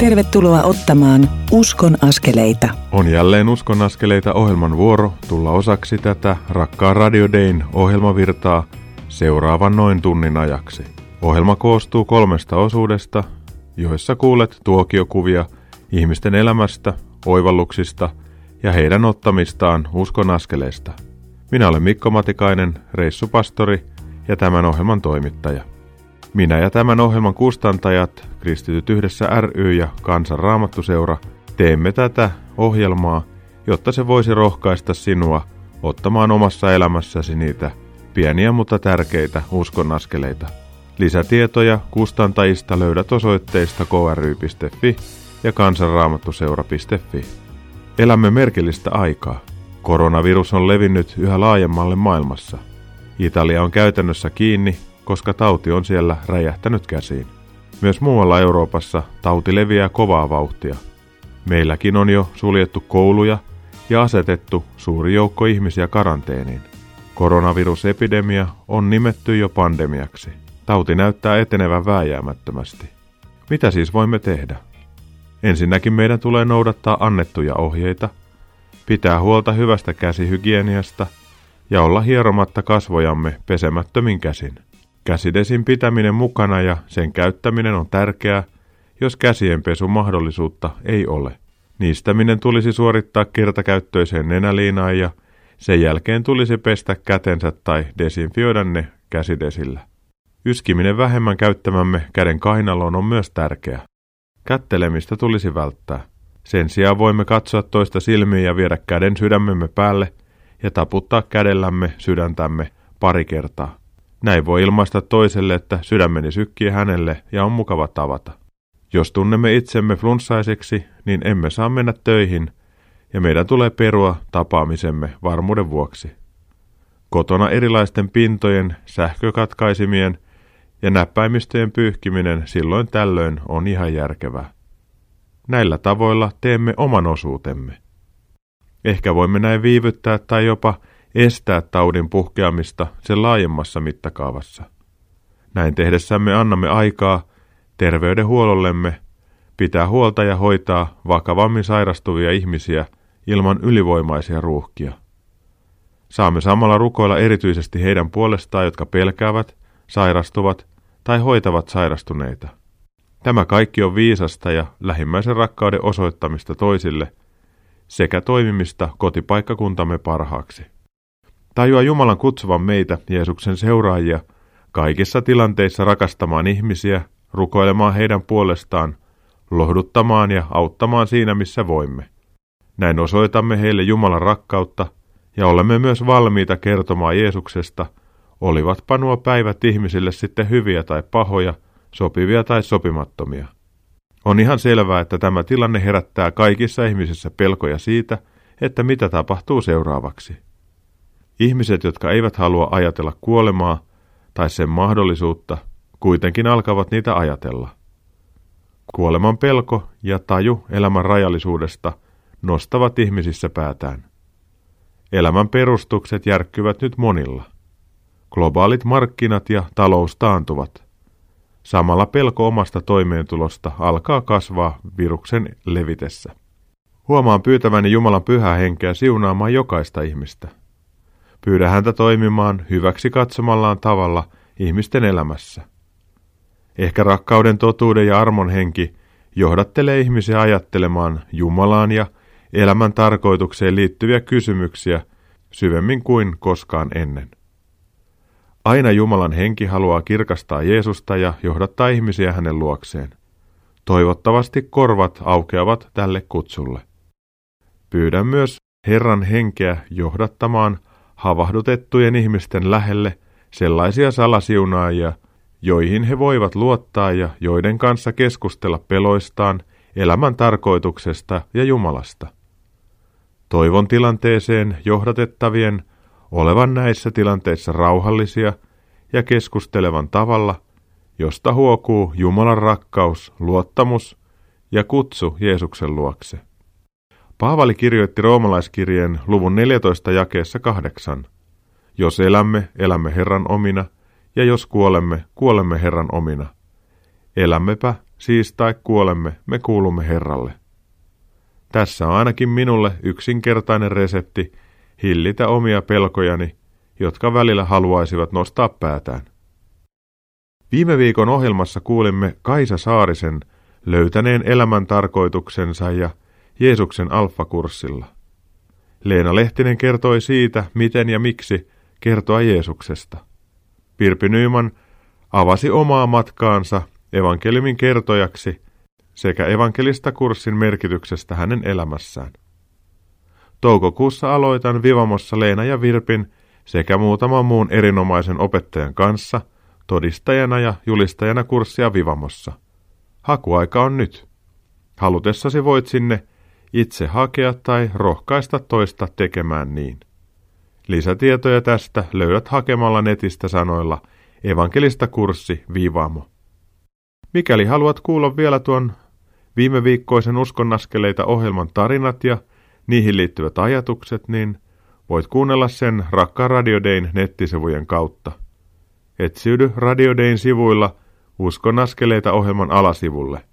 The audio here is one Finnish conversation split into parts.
Tervetuloa ottamaan Uskon askeleita. On jälleen Uskon askeleita ohjelman vuoro tulla osaksi tätä rakkaan Radio Dayn ohjelmavirtaa seuraavan noin tunnin ajaksi. Ohjelma koostuu kolmesta osuudesta, joissa kuulet tuokiokuvia ihmisten elämästä, oivalluksista ja heidän ottamistaan uskon askeleista. Minä olen Mikko Matikainen, reissupastori ja tämän ohjelman toimittaja. Minä ja tämän ohjelman kustantajat, Kristityt yhdessä ry ja Kansan Raamattuseura, teemme tätä ohjelmaa, jotta se voisi rohkaista sinua ottamaan omassa elämässäsi niitä pieniä mutta tärkeitä uskonaskeleita. Lisätietoja kustantajista löydät osoitteista kry.fi ja kansanraamattuseura.fi. Elämme merkillistä aikaa. Koronavirus on levinnyt yhä laajemmalle maailmassa. Italia on käytännössä kiinni koska tauti on siellä räjähtänyt käsiin. Myös muualla Euroopassa tauti leviää kovaa vauhtia. Meilläkin on jo suljettu kouluja ja asetettu suuri joukko ihmisiä karanteeniin. Koronavirusepidemia on nimetty jo pandemiaksi. Tauti näyttää etenevän vääjäämättömästi. Mitä siis voimme tehdä? Ensinnäkin meidän tulee noudattaa annettuja ohjeita, pitää huolta hyvästä käsihygieniasta ja olla hieromatta kasvojamme pesemättömin käsin. Käsidesin pitäminen mukana ja sen käyttäminen on tärkeää, jos käsienpesun mahdollisuutta ei ole. Niistäminen tulisi suorittaa kertakäyttöiseen nenäliinaan ja sen jälkeen tulisi pestä kätensä tai desinfioida ne käsidesillä. Yskiminen vähemmän käyttämämme käden kainaloon on myös tärkeä. Kättelemistä tulisi välttää. Sen sijaan voimme katsoa toista silmiin ja viedä käden sydämemme päälle ja taputtaa kädellämme sydäntämme pari kertaa. Näin voi ilmaista toiselle, että sydämeni sykkii hänelle ja on mukava tavata. Jos tunnemme itsemme flunssaiseksi, niin emme saa mennä töihin ja meidän tulee perua tapaamisemme varmuuden vuoksi. Kotona erilaisten pintojen, sähkökatkaisimien ja näppäimistöjen pyyhkiminen silloin tällöin on ihan järkevää. Näillä tavoilla teemme oman osuutemme. Ehkä voimme näin viivyttää tai jopa estää taudin puhkeamista sen laajemmassa mittakaavassa. Näin tehdessämme annamme aikaa terveydenhuollollemme pitää huolta ja hoitaa vakavammin sairastuvia ihmisiä ilman ylivoimaisia ruuhkia. Saamme samalla rukoilla erityisesti heidän puolestaan, jotka pelkäävät, sairastuvat tai hoitavat sairastuneita. Tämä kaikki on viisasta ja lähimmäisen rakkauden osoittamista toisille sekä toimimista kotipaikkakuntamme parhaaksi. Tajua Jumalan kutsuvan meitä, Jeesuksen seuraajia, kaikissa tilanteissa rakastamaan ihmisiä, rukoilemaan heidän puolestaan, lohduttamaan ja auttamaan siinä, missä voimme. Näin osoitamme heille Jumalan rakkautta ja olemme myös valmiita kertomaan Jeesuksesta, olivatpa nuo päivät ihmisille sitten hyviä tai pahoja, sopivia tai sopimattomia. On ihan selvää, että tämä tilanne herättää kaikissa ihmisissä pelkoja siitä, että mitä tapahtuu seuraavaksi. Ihmiset, jotka eivät halua ajatella kuolemaa tai sen mahdollisuutta, kuitenkin alkavat niitä ajatella. Kuoleman pelko ja taju elämän rajallisuudesta nostavat ihmisissä päätään. Elämän perustukset järkkyvät nyt monilla. Globaalit markkinat ja talous taantuvat. Samalla pelko omasta toimeentulosta alkaa kasvaa viruksen levitessä. Huomaan pyytäväni Jumalan pyhää henkeä siunaamaan jokaista ihmistä. Pyydä häntä toimimaan hyväksi katsomallaan tavalla ihmisten elämässä. Ehkä rakkauden, totuuden ja armon henki johdattelee ihmisiä ajattelemaan Jumalaan ja elämän tarkoitukseen liittyviä kysymyksiä syvemmin kuin koskaan ennen. Aina Jumalan henki haluaa kirkastaa Jeesusta ja johdattaa ihmisiä hänen luokseen. Toivottavasti korvat aukeavat tälle kutsulle. Pyydän myös Herran henkeä johdattamaan havahdutettujen ihmisten lähelle sellaisia salasiunaajia, joihin he voivat luottaa ja joiden kanssa keskustella peloistaan, elämän tarkoituksesta ja Jumalasta. Toivon tilanteeseen johdatettavien olevan näissä tilanteissa rauhallisia ja keskustelevan tavalla, josta huokuu Jumalan rakkaus, luottamus ja kutsu Jeesuksen luokse. Paavali kirjoitti roomalaiskirjeen luvun 14 jakeessa kahdeksan. Jos elämme, elämme Herran omina, ja jos kuolemme, kuolemme Herran omina. Elämmepä siis tai kuolemme, me kuulumme Herralle. Tässä on ainakin minulle yksinkertainen resepti hillitä omia pelkojani, jotka välillä haluaisivat nostaa päätään. Viime viikon ohjelmassa kuulimme Kaisa Saarisen löytäneen elämän tarkoituksensa ja Jeesuksen alfakurssilla. Leena Lehtinen kertoi siitä, miten ja miksi kertoa Jeesuksesta. Pirpi Nyman avasi omaa matkaansa evankeliumin kertojaksi sekä evankelista kurssin merkityksestä hänen elämässään. Toukokuussa aloitan Vivamossa Leena ja Virpin sekä muutaman muun erinomaisen opettajan kanssa todistajana ja julistajana kurssia Vivamossa. Hakuaika on nyt. Halutessasi voit sinne itse hakea tai rohkaista toista tekemään niin. Lisätietoja tästä löydät hakemalla netistä sanoilla evankelista kurssi Vivamo. Mikäli haluat kuulla vielä tuon viime viikkoisen uskonnaskeleita ohjelman tarinat ja niihin liittyvät ajatukset, niin voit kuunnella sen Rakkaan Radio Dayn nettisivujen kautta. Etsiydy Radio Dayn sivuilla Uskonnaskeleita ohjelman alasivulle.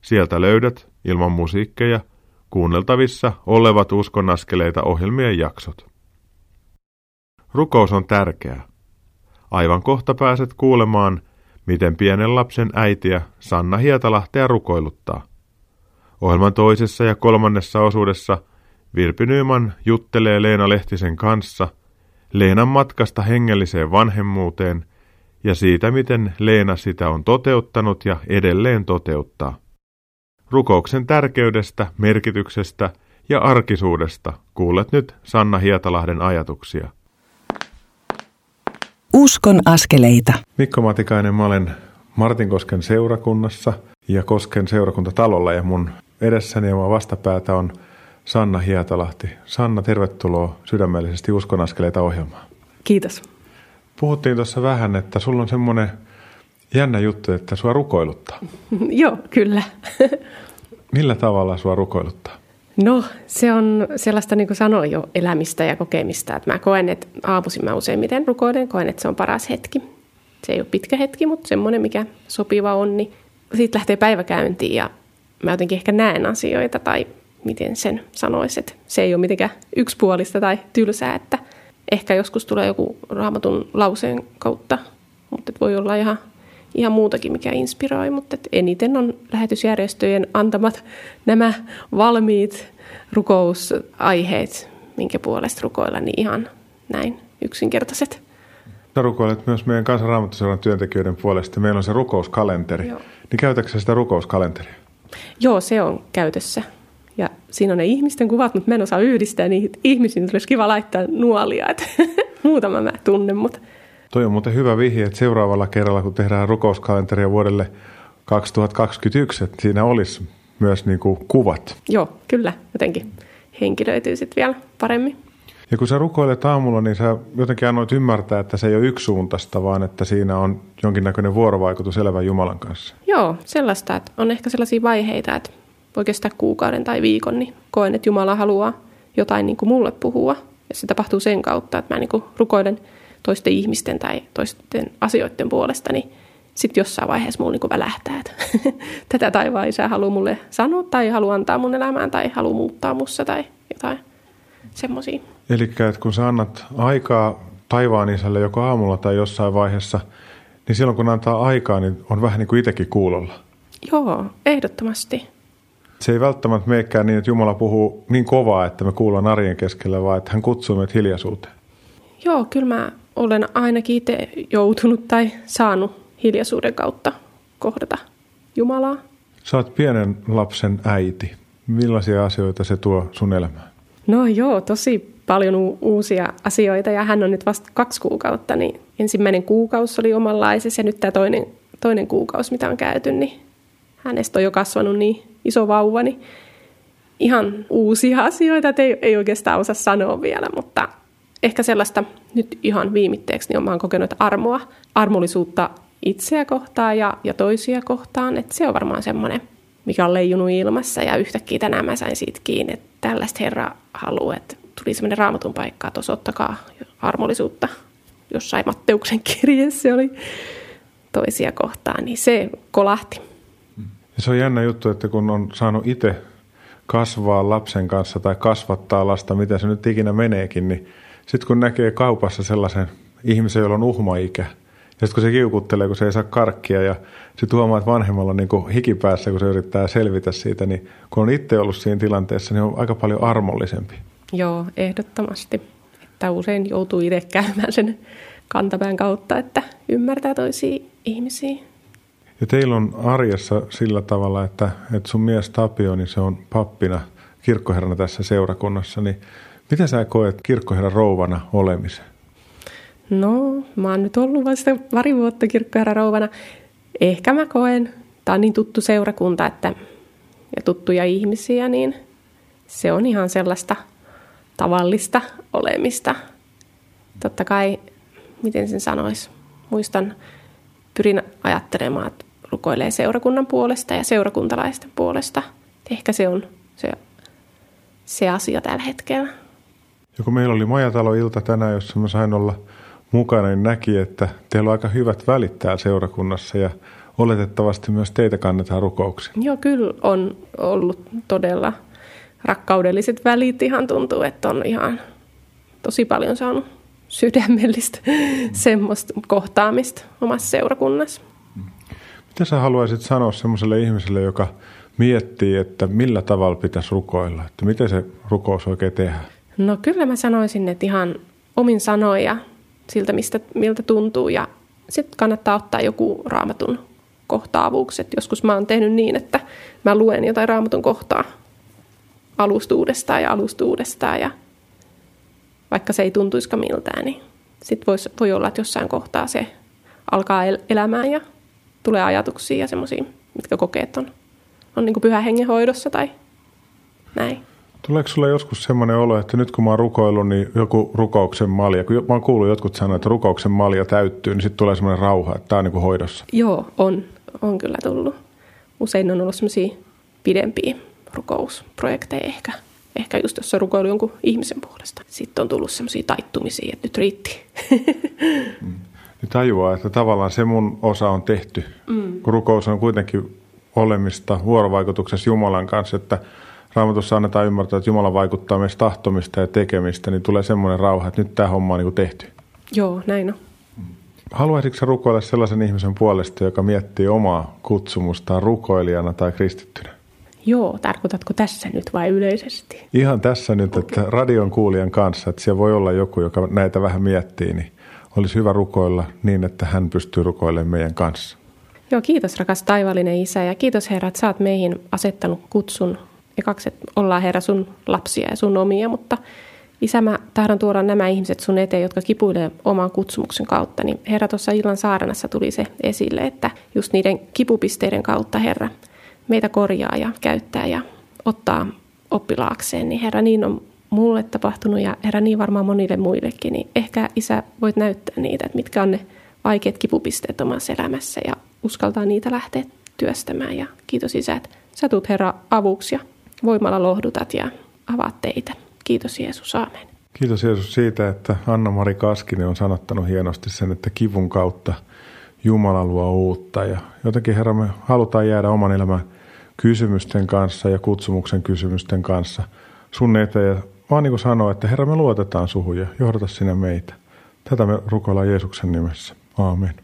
Sieltä löydät, ilman musiikkeja, kuunneltavissa olevat uskonnaskeleita ohjelmien jaksot. Rukous on tärkeää. Aivan kohta pääset kuulemaan, miten pienen lapsen äitiä Sanna Hietalahtea rukoiluttaa. Ohjelman toisessa ja kolmannessa osuudessa Virpi Nyman juttelee Leena Lehtisen kanssa Leenan matkasta hengelliseen vanhemmuuteen ja siitä, miten Leena sitä on toteuttanut ja edelleen toteuttaa. Rukouksen tärkeydestä, merkityksestä ja arkisuudesta kuulet nyt Sanna Hietalahden ajatuksia. Uskon askeleita. Mikko Matikainen, mä olen Martinkosken seurakunnassa ja Kosken seurakuntatalolla ja mun edessäni ja vastapäätä on Sanna Hietalahti. Sanna, tervetuloa sydämellisesti Uskon askeleita ohjelmaan. Kiitos. Puhuttiin tuossa vähän, että sulla on semmoinen jännä juttu, että sua rukoiluttaa. Joo, kyllä. Millä tavalla sua rukoiluttaa? No, se on sellaista, niin kuin sanoin jo, elämistä ja kokemista. Että mä koen, että aamuisin mä useimmiten rukoilen, koen, että se on paras hetki. Se ei ole pitkä hetki, mutta semmoinen, mikä sopiva on. Niin siitä lähtee päiväkäyntiin ja mä jotenkin ehkä näen asioita tai miten sen sanoisi, että se ei ole mitenkään yksipuolista tai tylsää, että ehkä joskus tulee joku raamatun lauseen kautta, mutta voi olla ihan, ihan muutakin, mikä inspiroi, mutta eniten on lähetysjärjestöjen antamat nämä valmiit rukousaiheet, minkä puolesta rukoilla, niin ihan näin yksinkertaiset. Sä rukoilet myös meidän kansanraamattuseuran työntekijöiden puolesta. Meillä on se rukouskalenteri. Joo. Niin käytätkö sitä rukouskalenteria? Joo, se on käytössä. Ja siinä on ne ihmisten kuvat, mutta mä en osaa yhdistää niihin ihmisiin. Olisi kiva laittaa nuolia, että muutama mä tunnen, mutta... Toi on muuten hyvä vihje, että seuraavalla kerralla, kun tehdään rukouskalenteria vuodelle 2021, että siinä olisi myös niin kuin kuvat. Joo, kyllä. Jotenkin henkilöityy sitten vielä paremmin. Ja kun sä rukoilet aamulla, niin sä jotenkin annoit ymmärtää, että se ei ole yksisuuntaista, vaan että siinä on jonkinnäköinen vuorovaikutus elävän Jumalan kanssa. Joo, sellaista, että on ehkä sellaisia vaiheita, että voi kestää kuukauden tai viikon, niin koen, että Jumala haluaa jotain niin kuin mulle puhua. Ja se tapahtuu sen kautta, että mä niin kuin rukoilen toisten ihmisten tai toisten asioiden puolesta, niin sitten jossain vaiheessa mulla niin välähtää, että tätä taivaan isä haluaa mulle sanoa tai haluaa antaa mun elämään tai haluaa muuttaa mussa tai jotain semmoisia. Eli kun sä annat aikaa taivaan isälle joko aamulla tai jossain vaiheessa, niin silloin kun antaa aikaa, niin on vähän niin kuin itsekin kuulolla. Joo, ehdottomasti. Se ei välttämättä meekään niin, että Jumala puhuu niin kovaa, että me kuullaan arjen keskellä, vaan että hän kutsuu meitä hiljaisuuteen. Joo, kyllä mä olen ainakin itse joutunut tai saanut hiljaisuuden kautta kohdata Jumalaa. Oot pienen lapsen äiti. Millaisia asioita se tuo sun elämään? No joo, tosi paljon u- uusia asioita ja hän on nyt vasta kaksi kuukautta, niin ensimmäinen kuukausi oli omanlaisessa ja nyt tämä toinen, toinen kuukausi, mitä on käyty, niin hänestä on jo kasvanut niin iso vauva, niin ihan uusia asioita, että ei, ei oikeastaan osaa sanoa vielä, mutta ehkä sellaista nyt ihan viimitteeksi, niin olen kokenut armoa, armollisuutta itseä kohtaan ja, ja toisia kohtaan, että se on varmaan semmoinen, mikä on leijunut ilmassa ja yhtäkkiä tänään mä sain siitä kiinni, että tällaista Herra haluaa, että tuli semmoinen raamatun paikka, että osoittakaa armollisuutta jossain Matteuksen kirjeessä oli toisia kohtaan, niin se kolahti. Ja se on jännä juttu, että kun on saanut itse kasvaa lapsen kanssa tai kasvattaa lasta, mitä se nyt ikinä meneekin, niin sitten kun näkee kaupassa sellaisen ihmisen, jolla on uhmaikä, ja sitten kun se kiukuttelee, kun se ei saa karkkia, ja sitten huomaa, että vanhemmalla on niin hikipäässä, kun se yrittää selvitä siitä, niin kun on itse ollut siinä tilanteessa, niin on aika paljon armollisempi. Joo, ehdottomasti. Että usein joutuu itse käymään sen kantapään kautta, että ymmärtää toisia ihmisiä. Ja teillä on arjessa sillä tavalla, että, että sun mies Tapio, niin se on pappina, kirkkoherrana tässä seurakunnassa, niin mitä sä koet kirkkoherran rouvana olemisen? No, mä oon nyt ollut vasta pari vuotta kirkkoherran rouvana. Ehkä mä koen, tää on niin tuttu seurakunta että, ja tuttuja ihmisiä, niin se on ihan sellaista tavallista olemista. Totta kai, miten sen sanoisi, muistan, pyrin ajattelemaan, että rukoilee seurakunnan puolesta ja seurakuntalaisten puolesta. Ehkä se on se, se asia tällä hetkellä. Ja kun meillä oli majatalo-ilta tänään, jossa mä sain olla mukana, niin näki, että teillä on aika hyvät välit täällä seurakunnassa ja oletettavasti myös teitä kannetaan rukouksia. Joo, kyllä on ollut todella rakkaudelliset välit. Ihan tuntuu, että on ihan tosi paljon saanut sydämellistä semmoista kohtaamista omassa seurakunnassa. Mitä sä haluaisit sanoa semmoiselle ihmiselle, joka miettii, että millä tavalla pitäisi rukoilla? Että miten se rukous oikein tehdään? No kyllä mä sanoisin, että ihan omin sanoja siltä, mistä, miltä tuntuu. Ja sitten kannattaa ottaa joku raamatun kohtaavuukset. Joskus mä oon tehnyt niin, että mä luen jotain raamatun kohtaa alustuudestaan ja alustuudestaan. Ja vaikka se ei tuntuisikaan miltään, niin sitten voi olla, että jossain kohtaa se alkaa elämään ja tulee ajatuksia ja semmoisia, mitkä kokeet on, on niin pyhän hengen hoidossa tai näin. Tuleeko sulla joskus semmoinen olo, että nyt kun mä oon rukoillut, niin joku rukouksen malja, kun mä oon kuullut jotkut sanoa, että rukouksen malja täyttyy, niin sitten tulee semmoinen rauha, että tämä on niin kuin hoidossa? Joo, on. On kyllä tullut. Usein on ollut semmoisia pidempiä rukousprojekteja ehkä. Ehkä just jos on rukoilu jonkun ihmisen puolesta. Sitten on tullut semmoisia taittumisia, että nyt riitti. mm. Niin tajuaa, että tavallaan se mun osa on tehty. Mm. Kun rukous on kuitenkin olemista vuorovaikutuksessa Jumalan kanssa, että Raamatussa annetaan ymmärtää, että Jumala vaikuttaa myös tahtomista ja tekemistä, niin tulee semmoinen rauha, että nyt tämä homma on niin tehty. Joo, näin on. Haluaisitko rukoilla sellaisen ihmisen puolesta, joka miettii omaa kutsumustaan rukoilijana tai kristittynä? Joo, tarkoitatko tässä nyt vai yleisesti? Ihan tässä nyt, okay. että radion kuulijan kanssa, että siellä voi olla joku, joka näitä vähän miettii, niin olisi hyvä rukoilla niin, että hän pystyy rukoilemaan meidän kanssa. Joo, kiitos rakas taivallinen Isä ja kiitos Herra, että sä oot meihin asettanut kutsun. Ekaksi, että ollaan Herra sun lapsia ja sun omia, mutta Isä, mä tahdon tuoda nämä ihmiset sun eteen, jotka kipuilee oman kutsumuksen kautta. Niin Herra, tuossa illan saaranassa tuli se esille, että just niiden kipupisteiden kautta Herra meitä korjaa ja käyttää ja ottaa oppilaakseen. Niin Herra, niin on mulle tapahtunut ja herra niin varmaan monille muillekin, niin ehkä isä voit näyttää niitä, että mitkä on ne vaikeat kipupisteet omassa elämässä ja uskaltaa niitä lähteä työstämään. Ja kiitos isä, että sä tulet herra avuksi ja voimalla lohdutat ja avaat teitä. Kiitos Jeesus, aamen. Kiitos Jeesus siitä, että Anna-Mari Kaskinen on sanottanut hienosti sen, että kivun kautta Jumala luo uutta. Ja jotenkin Herra, me halutaan jäädä oman elämän kysymysten kanssa ja kutsumuksen kysymysten kanssa sun eteen ja vaan niin kuin sanoo, että Herra, me luotetaan suhun ja johdata sinä meitä. Tätä me rukoillaan Jeesuksen nimessä. Aamen.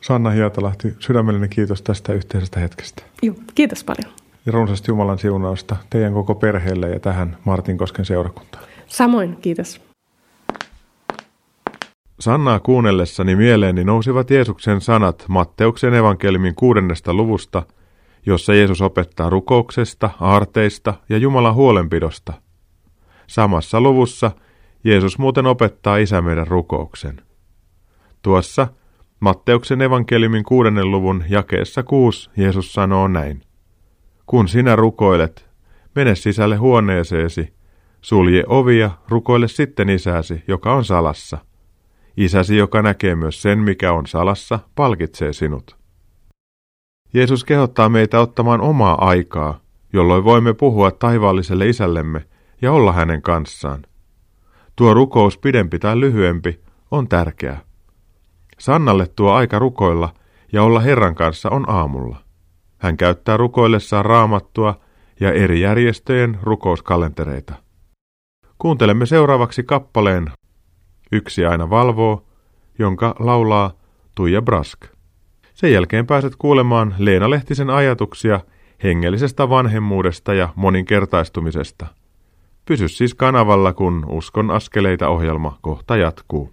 Sanna Hietalahti, sydämellinen kiitos tästä yhteisestä hetkestä. Joo, kiitos paljon. Ja runsaasti Jumalan siunausta teidän koko perheelle ja tähän Martinkosken seurakuntaan. Samoin, kiitos. Sannaa kuunnellessani mieleeni nousivat Jeesuksen sanat Matteuksen evankeliumin kuudennesta luvusta, jossa Jeesus opettaa rukouksesta, aarteista ja Jumalan huolenpidosta – Samassa luvussa Jeesus muuten opettaa isä meidän rukouksen. Tuossa Matteuksen evankeliumin kuudennen luvun jakeessa kuusi Jeesus sanoo näin. Kun sinä rukoilet, mene sisälle huoneeseesi, sulje ovia, rukoile sitten isäsi, joka on salassa. Isäsi, joka näkee myös sen, mikä on salassa, palkitsee sinut. Jeesus kehottaa meitä ottamaan omaa aikaa, jolloin voimme puhua taivaalliselle isällemme ja olla hänen kanssaan. Tuo rukous pidempi tai lyhyempi on tärkeä. Sannalle tuo aika rukoilla ja olla Herran kanssa on aamulla. Hän käyttää rukoillessaan raamattua ja eri järjestöjen rukouskalentereita. Kuuntelemme seuraavaksi kappaleen Yksi aina valvoo, jonka laulaa Tuija Brask. Sen jälkeen pääset kuulemaan Leena Lehtisen ajatuksia hengellisestä vanhemmuudesta ja moninkertaistumisesta. Pysy siis kanavalla, kun Uskon askeleita ohjelma kohta jatkuu.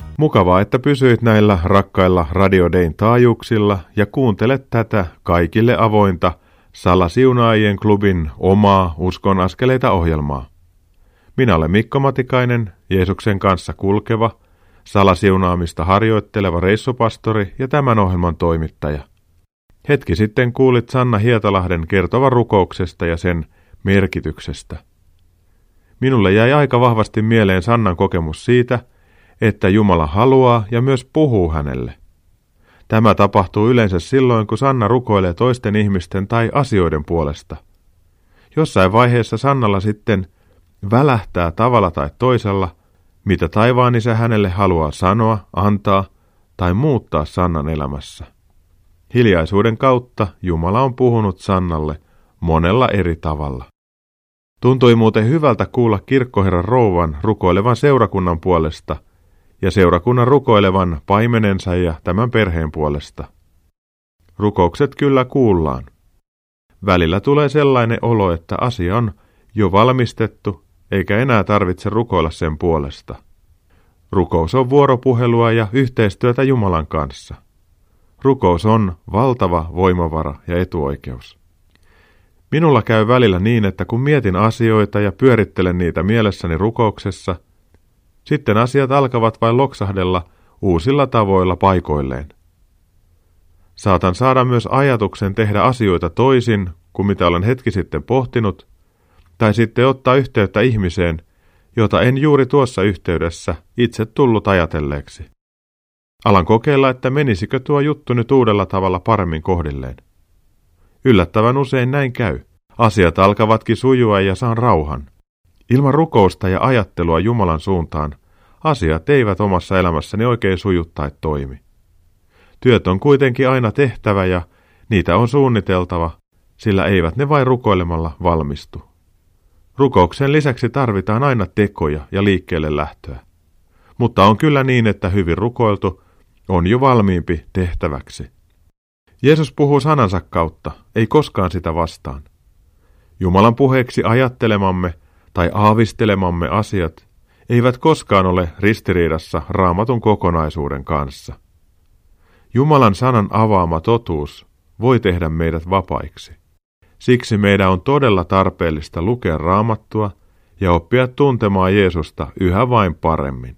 Mukavaa, että pysyit näillä rakkailla Radio Dayn taajuuksilla ja kuuntelet tätä kaikille avointa Salasiunaajien klubin omaa Uskon askeleita ohjelmaa. Minä olen Mikko Matikainen, Jeesuksen kanssa kulkeva, salasiunaamista harjoitteleva reissupastori ja tämän ohjelman toimittaja. Hetki sitten kuulit Sanna Hietalahden kertovan rukouksesta ja sen merkityksestä. Minulle jäi aika vahvasti mieleen Sannan kokemus siitä, että Jumala haluaa ja myös puhuu hänelle. Tämä tapahtuu yleensä silloin, kun Sanna rukoilee toisten ihmisten tai asioiden puolesta. Jossain vaiheessa Sannalla sitten välähtää tavalla tai toisella, mitä taivaan isä hänelle haluaa sanoa, antaa tai muuttaa Sannan elämässä. Hiljaisuuden kautta Jumala on puhunut Sannalle monella eri tavalla. Tuntui muuten hyvältä kuulla kirkkoherran rouvan rukoilevan seurakunnan puolesta ja seurakunnan rukoilevan paimenensa ja tämän perheen puolesta. Rukoukset kyllä kuullaan. Välillä tulee sellainen olo, että asia on jo valmistettu eikä enää tarvitse rukoilla sen puolesta. Rukous on vuoropuhelua ja yhteistyötä Jumalan kanssa. Rukous on valtava voimavara ja etuoikeus. Minulla käy välillä niin, että kun mietin asioita ja pyörittelen niitä mielessäni rukouksessa, sitten asiat alkavat vain loksahdella uusilla tavoilla paikoilleen. Saatan saada myös ajatuksen tehdä asioita toisin kuin mitä olen hetki sitten pohtinut, tai sitten ottaa yhteyttä ihmiseen, jota en juuri tuossa yhteydessä itse tullut ajatelleeksi. Alan kokeilla, että menisikö tuo juttu nyt uudella tavalla paremmin kohdilleen. Yllättävän usein näin käy. Asiat alkavatkin sujua ja saan rauhan. Ilman rukousta ja ajattelua Jumalan suuntaan asiat eivät omassa elämässäni oikein suju tai toimi. Työt on kuitenkin aina tehtävä ja niitä on suunniteltava, sillä eivät ne vain rukoilemalla valmistu. Rukouksen lisäksi tarvitaan aina tekoja ja liikkeelle lähtöä. Mutta on kyllä niin, että hyvin rukoiltu on jo valmiimpi tehtäväksi. Jeesus puhuu sanansa kautta, ei koskaan sitä vastaan. Jumalan puheeksi ajattelemamme tai aavistelemamme asiat eivät koskaan ole ristiriidassa raamatun kokonaisuuden kanssa. Jumalan sanan avaama totuus voi tehdä meidät vapaiksi. Siksi meidän on todella tarpeellista lukea raamattua ja oppia tuntemaan Jeesusta yhä vain paremmin.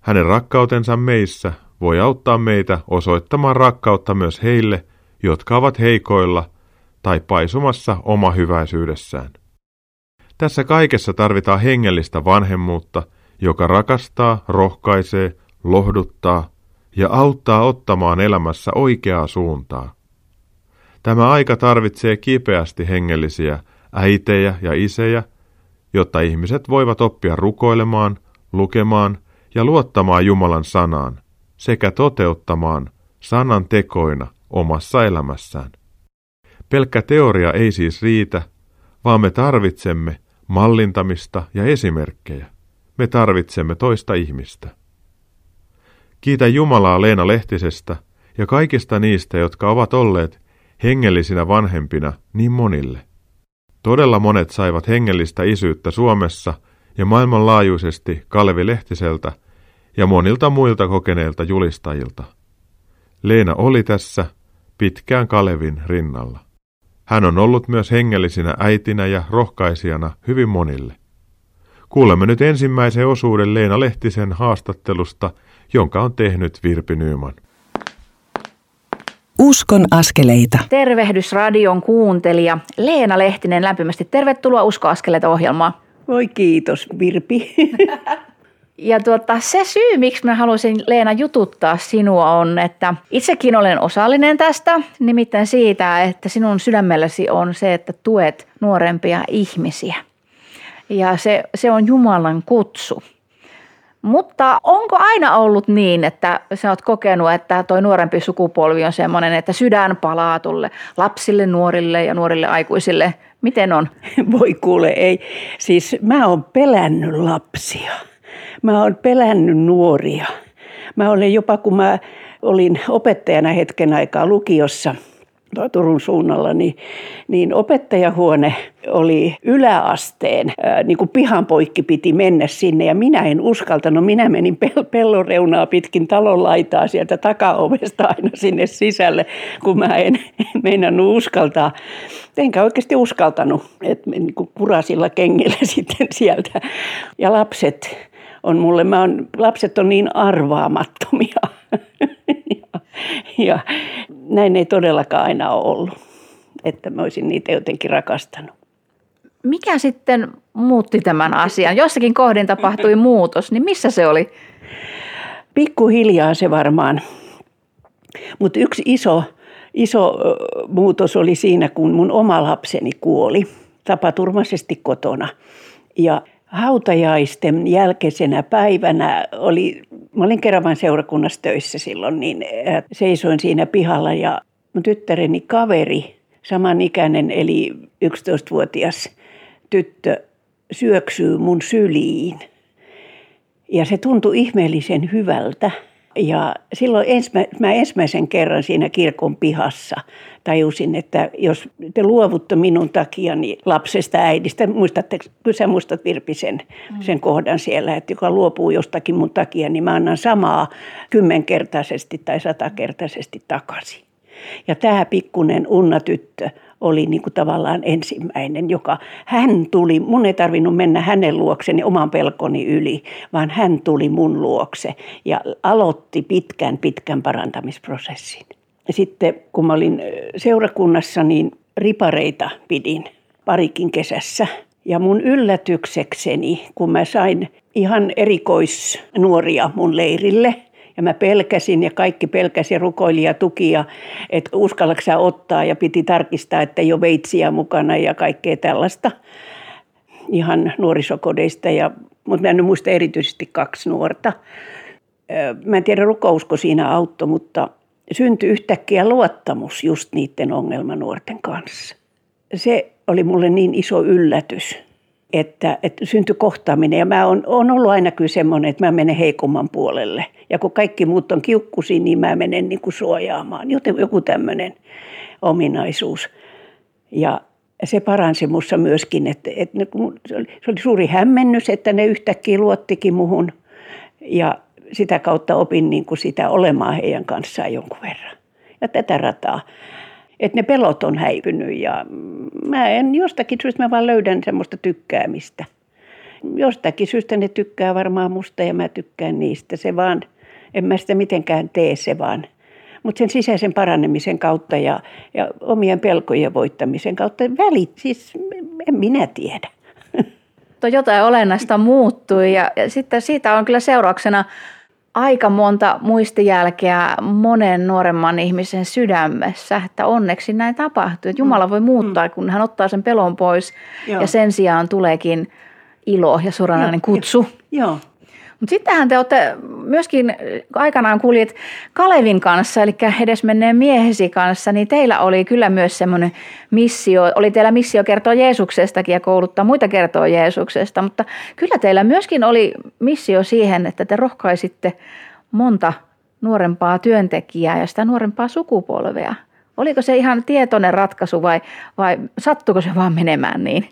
Hänen rakkautensa meissä voi auttaa meitä osoittamaan rakkautta myös heille, jotka ovat heikoilla tai paisumassa oma hyväisyydessään. Tässä kaikessa tarvitaan hengellistä vanhemmuutta, joka rakastaa, rohkaisee, lohduttaa ja auttaa ottamaan elämässä oikeaa suuntaa. Tämä aika tarvitsee kipeästi hengellisiä äitejä ja isejä, jotta ihmiset voivat oppia rukoilemaan, lukemaan ja luottamaan Jumalan sanaan sekä toteuttamaan sanan tekoina omassa elämässään. Pelkkä teoria ei siis riitä, vaan me tarvitsemme mallintamista ja esimerkkejä. Me tarvitsemme toista ihmistä. Kiitä Jumalaa Leena Lehtisestä ja kaikista niistä, jotka ovat olleet hengellisinä vanhempina niin monille. Todella monet saivat hengellistä isyyttä Suomessa ja maailmanlaajuisesti Kalevi Lehtiseltä ja monilta muilta kokeneilta julistajilta. Leena oli tässä pitkään Kalevin rinnalla. Hän on ollut myös hengellisinä äitinä ja rohkaisijana hyvin monille. Kuulemme nyt ensimmäisen osuuden Leena Lehtisen haastattelusta, jonka on tehnyt Virpi Nyman. Uskon askeleita. Tervehdys radion kuuntelija Leena Lehtinen lämpimästi. Tervetuloa Usko askeleita ohjelmaan. Voi kiitos Virpi. Ja tuota, se syy, miksi mä haluaisin Leena jututtaa sinua on, että itsekin olen osallinen tästä, nimittäin siitä, että sinun sydämelläsi on se, että tuet nuorempia ihmisiä. Ja se, se on Jumalan kutsu. Mutta onko aina ollut niin, että sä oot kokenut, että toi nuorempi sukupolvi on semmoinen, että sydän palaa tulle lapsille, nuorille ja nuorille aikuisille? Miten on? Voi kuule, ei. Siis mä oon pelännyt lapsia. Mä oon pelännyt nuoria. Mä olen jopa, kun mä olin opettajana hetken aikaa lukiossa – Turun suunnalla, niin, niin opettajahuone oli yläasteen, ää, niin kuin pihan poikki piti mennä sinne ja minä en uskaltanut. Minä menin pel- pellon reunaa pitkin talon laitaa sieltä takaovesta aina sinne sisälle, kun mä en meinannut uskaltaa. Enkä oikeasti uskaltanut, että niin kuin kurasilla kengillä sitten sieltä. Ja lapset on mulle, mä on, lapset on niin arvaamattomia. ja, ja näin ei todellakaan aina ole ollut, että mä olisin niitä jotenkin rakastanut. Mikä sitten muutti tämän asian? Jossakin kohdin tapahtui muutos, niin missä se oli? Pikkuhiljaa se varmaan. Mutta yksi iso, iso muutos oli siinä, kun mun oma lapseni kuoli tapaturmaisesti kotona. Ja hautajaisten jälkeisenä päivänä oli, mä olin Keravan seurakunnassa töissä silloin, niin seisoin siinä pihalla ja mun tyttäreni kaveri, samanikäinen eli 11-vuotias tyttö, syöksyy mun syliin. Ja se tuntui ihmeellisen hyvältä. Ja silloin ensimä, mä ensimmäisen kerran siinä kirkon pihassa tajusin, että jos te luovutte minun takiani lapsesta äidistä, muistatte, kyllä sä muistat Virpi sen, mm. sen kohdan siellä, että joka luopuu jostakin mun takia, niin mä annan samaa kymmenkertaisesti tai satakertaisesti takaisin. Ja tämä pikkunen Unna tyttö oli niin kuin tavallaan ensimmäinen, joka hän tuli, mun ei tarvinnut mennä hänen luokseni oman pelkoni yli, vaan hän tuli mun luokse ja aloitti pitkän, pitkän parantamisprosessin. Ja sitten kun mä olin seurakunnassa, niin ripareita pidin parikin kesässä. Ja mun yllätyksekseni, kun mä sain ihan erikoisnuoria mun leirille – ja mä pelkäsin ja kaikki pelkäsi ja rukoili ja tuki ja että uskallatko sä ottaa ja piti tarkistaa, että ei ole veitsiä mukana ja kaikkea tällaista ihan nuorisokodeista. Ja, mutta mä en muista erityisesti kaksi nuorta. Mä en tiedä rukousko siinä auttoi, mutta syntyi yhtäkkiä luottamus just niiden ongelmanuorten kanssa. Se oli mulle niin iso yllätys, että, että syntyi kohtaaminen. Ja mä oon, oon ollut aina kyllä semmoinen, että mä menen heikomman puolelle. Ja kun kaikki muut on kiukkusi, niin mä menen niin kuin suojaamaan. Joten joku tämmöinen ominaisuus. Ja se paransi minussa myöskin, että, että se, oli, suuri hämmennys, että ne yhtäkkiä luottikin muhun. Ja sitä kautta opin niin kuin sitä olemaan heidän kanssaan jonkun verran. Ja tätä rataa. Että ne pelot on häipynyt ja mä en jostakin syystä mä vaan löydän semmoista tykkäämistä. Jostakin syystä ne tykkää varmaan musta ja mä tykkään niistä. Se vaan, en mä sitä mitenkään tee se vaan. Mutta sen sisäisen paranemisen kautta ja, ja omien pelkojen voittamisen kautta välit, siis en minä tiedä. Jotain olennaista muuttui ja, ja sitten siitä on kyllä seurauksena aika monta muistijälkeä monen nuoremman ihmisen sydämessä, että onneksi näin tapahtuu. Että Jumala voi muuttaa, mm. kun hän ottaa sen pelon pois Joo. ja sen sijaan tuleekin ilo ja suoranainen kutsu. Joo. Mutta sittenhän te olette myöskin aikanaan kuljet Kalevin kanssa, eli edesmenneen miehesi kanssa, niin teillä oli kyllä myös semmoinen missio, oli teillä missio kertoa Jeesuksestakin ja kouluttaa muita kertoa Jeesuksesta, mutta kyllä teillä myöskin oli missio siihen, että te rohkaisitte monta nuorempaa työntekijää ja sitä nuorempaa sukupolvea. Oliko se ihan tietoinen ratkaisu vai, vai sattuko se vaan menemään niin?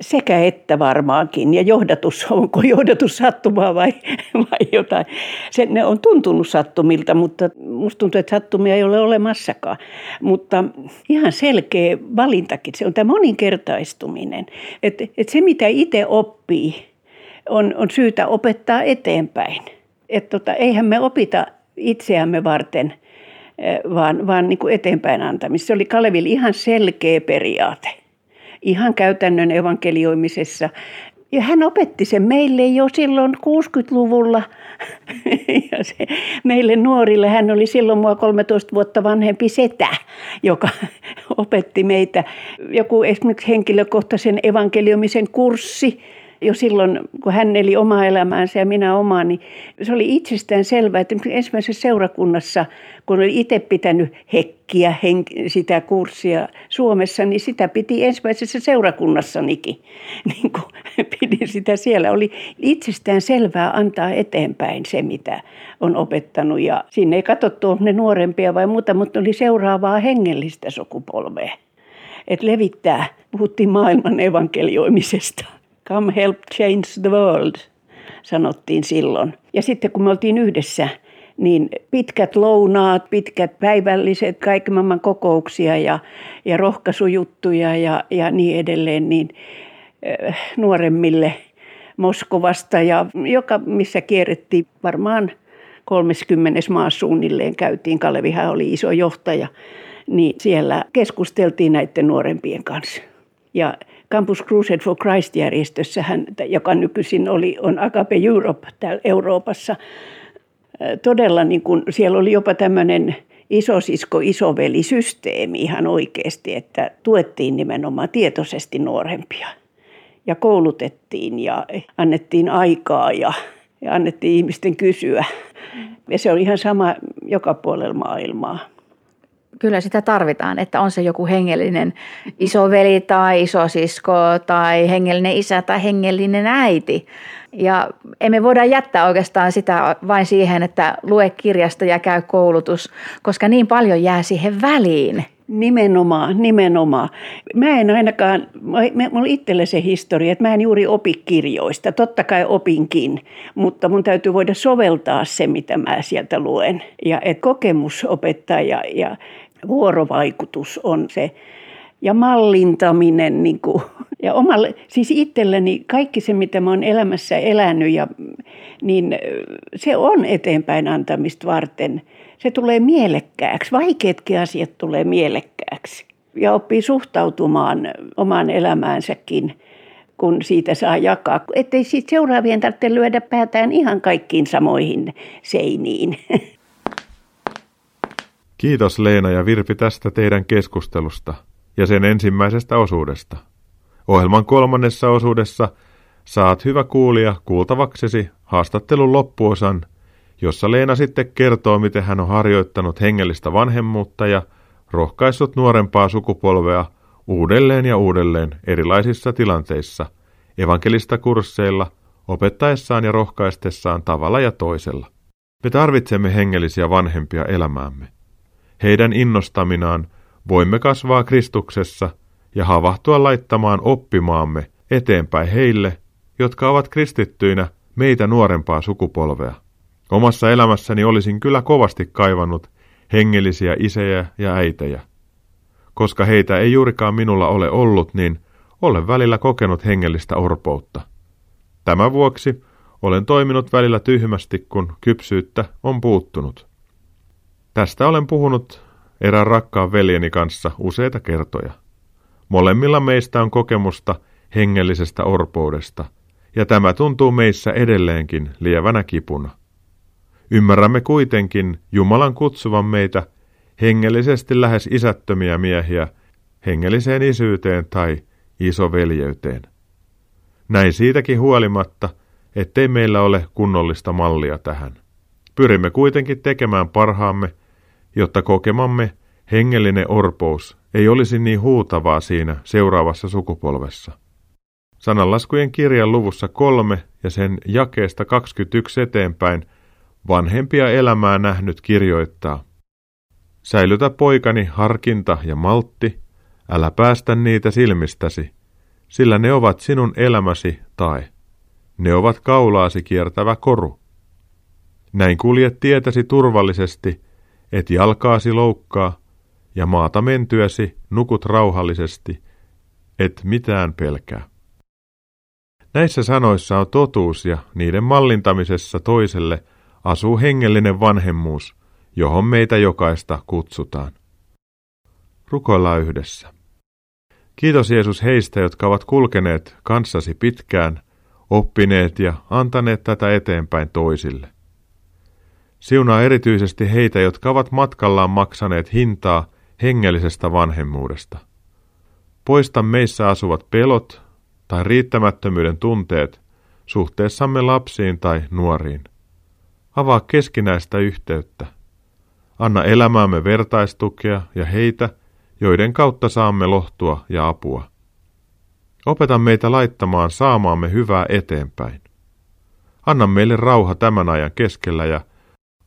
Sekä että varmaankin. Ja johdatus, onko johdatus sattumaa vai, vai jotain. Se, ne on tuntunut sattumilta, mutta musta tuntuu, että sattumia ei ole olemassakaan. Mutta ihan selkeä valintakin, se on tämä moninkertaistuminen. Että et se, mitä itse oppii, on, on syytä opettaa eteenpäin. että tota, eihän me opita itseämme varten, eh, vaan, vaan niin kuin eteenpäin antamista. Se oli Kaleville ihan selkeä periaate. Ihan käytännön evankelioimisessa. Ja hän opetti sen meille jo silloin 60-luvulla. Ja se, meille nuorille hän oli silloin mua 13 vuotta vanhempi setä, joka opetti meitä joku esimerkiksi henkilökohtaisen evankeliumisen kurssi – jo silloin, kun hän eli omaa elämäänsä ja minä omaa, niin se oli itsestään selvää, että ensimmäisessä seurakunnassa, kun oli itse pitänyt hekkiä sitä kurssia Suomessa, niin sitä piti ensimmäisessä seurakunnassanikin. Niin kuin pidin sitä siellä. Oli itsestään selvää antaa eteenpäin se, mitä on opettanut. Ja sinne ei katsottu ne nuorempia vai muuta, mutta oli seuraavaa hengellistä sukupolvea. Että levittää, puhuttiin maailman evankelioimisesta. Come help change the world, sanottiin silloin. Ja sitten kun me oltiin yhdessä, niin pitkät lounaat, pitkät päivälliset, kaiken maailman kokouksia ja, ja rohkaisujuttuja ja, ja niin edelleen, niin äh, nuoremmille Moskovasta ja joka, missä kierrettiin varmaan 30 maassa suunnilleen käytiin, Kalevihan oli iso johtaja, niin siellä keskusteltiin näiden nuorempien kanssa. Ja Campus Crusade for Christ-järjestössä, joka nykyisin oli, on Agape Europe täällä Euroopassa, todella niin kuin, siellä oli jopa tämmöinen isosisko isovelisysteemi ihan oikeasti, että tuettiin nimenomaan tietoisesti nuorempia ja koulutettiin ja annettiin aikaa ja, ja annettiin ihmisten kysyä. Ja se on ihan sama joka puolella maailmaa kyllä sitä tarvitaan, että on se joku hengellinen isoveli tai isosisko tai hengellinen isä tai hengellinen äiti. Ja emme voida jättää oikeastaan sitä vain siihen, että lue kirjasta ja käy koulutus, koska niin paljon jää siihen väliin. Nimenomaan, nimenomaan. Mä en ainakaan, mulla itselle se historia, että mä en juuri opi kirjoista. Totta kai opinkin, mutta mun täytyy voida soveltaa se, mitä mä sieltä luen. Ja et kokemus opettaa ja, ja vuorovaikutus on se ja mallintaminen. Niin kuin, ja omalle, siis itselleni kaikki se, mitä mä oon elämässä elänyt, ja, niin se on eteenpäin antamista varten. Se tulee mielekkääksi. Vaikeatkin asiat tulee mielekkääksi. Ja oppii suhtautumaan omaan elämäänsäkin, kun siitä saa jakaa. Ettei siitä seuraavien tarvitse lyödä päätään ihan kaikkiin samoihin seiniin. Kiitos Leena ja Virpi tästä teidän keskustelusta ja sen ensimmäisestä osuudesta. Ohjelman kolmannessa osuudessa saat hyvä kuulija kuultavaksesi haastattelun loppuosan, jossa Leena sitten kertoo, miten hän on harjoittanut hengellistä vanhemmuutta ja rohkaissut nuorempaa sukupolvea uudelleen ja uudelleen erilaisissa tilanteissa, evankelista kursseilla, opettaessaan ja rohkaistessaan tavalla ja toisella. Me tarvitsemme hengellisiä vanhempia elämäämme heidän innostaminaan, voimme kasvaa Kristuksessa ja havahtua laittamaan oppimaamme eteenpäin heille, jotka ovat kristittyinä meitä nuorempaa sukupolvea. Omassa elämässäni olisin kyllä kovasti kaivannut hengellisiä isejä ja äitejä. Koska heitä ei juurikaan minulla ole ollut, niin olen välillä kokenut hengellistä orpoutta. Tämän vuoksi olen toiminut välillä tyhmästi, kun kypsyyttä on puuttunut. Tästä olen puhunut erään rakkaan veljeni kanssa useita kertoja. Molemmilla meistä on kokemusta hengellisestä orpoudesta, ja tämä tuntuu meissä edelleenkin lievänä kipuna. Ymmärrämme kuitenkin Jumalan kutsuvan meitä hengellisesti lähes isättömiä miehiä hengelliseen isyyteen tai isoveljeyteen. Näin siitäkin huolimatta, ettei meillä ole kunnollista mallia tähän. Pyrimme kuitenkin tekemään parhaamme – jotta kokemamme hengellinen orpous ei olisi niin huutavaa siinä seuraavassa sukupolvessa. Sananlaskujen kirjan luvussa kolme ja sen jakeesta 21 eteenpäin vanhempia elämää nähnyt kirjoittaa. Säilytä poikani harkinta ja maltti, älä päästä niitä silmistäsi, sillä ne ovat sinun elämäsi tai ne ovat kaulaasi kiertävä koru. Näin kuljet tietäsi turvallisesti et jalkaasi loukkaa, ja maata mentyäsi nukut rauhallisesti, et mitään pelkää. Näissä sanoissa on totuus ja niiden mallintamisessa toiselle asuu hengellinen vanhemmuus, johon meitä jokaista kutsutaan. Rukoillaan yhdessä. Kiitos Jeesus heistä, jotka ovat kulkeneet kanssasi pitkään, oppineet ja antaneet tätä eteenpäin toisille. Siunaa erityisesti heitä, jotka ovat matkallaan maksaneet hintaa hengellisestä vanhemmuudesta. Poista meissä asuvat pelot tai riittämättömyyden tunteet suhteessamme lapsiin tai nuoriin. Avaa keskinäistä yhteyttä. Anna elämäämme vertaistukea ja heitä, joiden kautta saamme lohtua ja apua. Opeta meitä laittamaan saamaamme hyvää eteenpäin. Anna meille rauha tämän ajan keskellä ja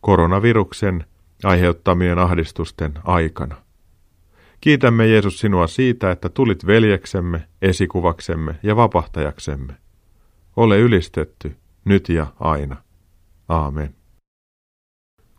koronaviruksen aiheuttamien ahdistusten aikana. Kiitämme Jeesus sinua siitä, että tulit veljeksemme, esikuvaksemme ja vapahtajaksemme. Ole ylistetty, nyt ja aina. Aamen.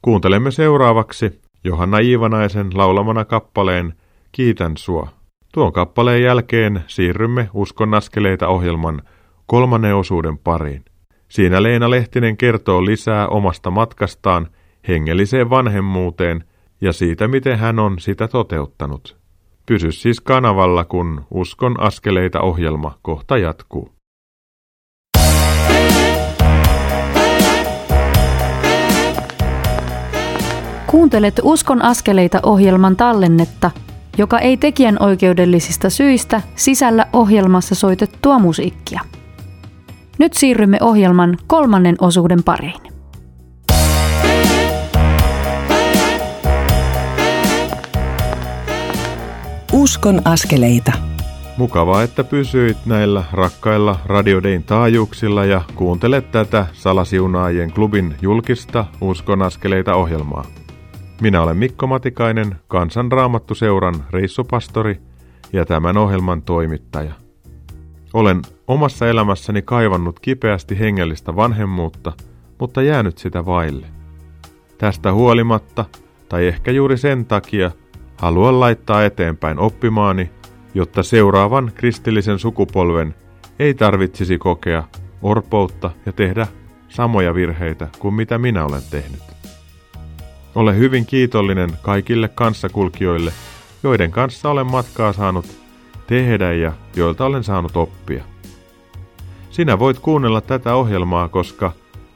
Kuuntelemme seuraavaksi Johanna Iivanaisen laulamana kappaleen Kiitän sua. Tuon kappaleen jälkeen siirrymme Uskon askeleita ohjelman kolmannen osuuden pariin. Siinä Leena Lehtinen kertoo lisää omasta matkastaan hengelliseen vanhemmuuteen ja siitä, miten hän on sitä toteuttanut. Pysy siis kanavalla, kun Uskon askeleita ohjelma kohta jatkuu. Kuuntelet Uskon askeleita ohjelman tallennetta, joka ei tekijän oikeudellisista syistä sisällä ohjelmassa soitettua musiikkia. Nyt siirrymme ohjelman kolmannen osuuden pariin. Uskon askeleita. Mukavaa, että pysyit näillä rakkailla radiodein taajuuksilla ja kuuntelet tätä Salasiunaajien klubin julkista Uskon askeleita ohjelmaa. Minä olen Mikko Matikainen, Kansanraamattuseuran reissupastori ja tämän ohjelman toimittaja. Olen omassa elämässäni kaivannut kipeästi hengellistä vanhemmuutta, mutta jäänyt sitä vaille. Tästä huolimatta, tai ehkä juuri sen takia, haluan laittaa eteenpäin oppimaani, jotta seuraavan kristillisen sukupolven ei tarvitsisi kokea orpoutta ja tehdä samoja virheitä kuin mitä minä olen tehnyt. Olen hyvin kiitollinen kaikille kanssakulkijoille, joiden kanssa olen matkaa saanut tehdä ja joilta olen saanut oppia. Sinä voit kuunnella tätä ohjelmaa, koska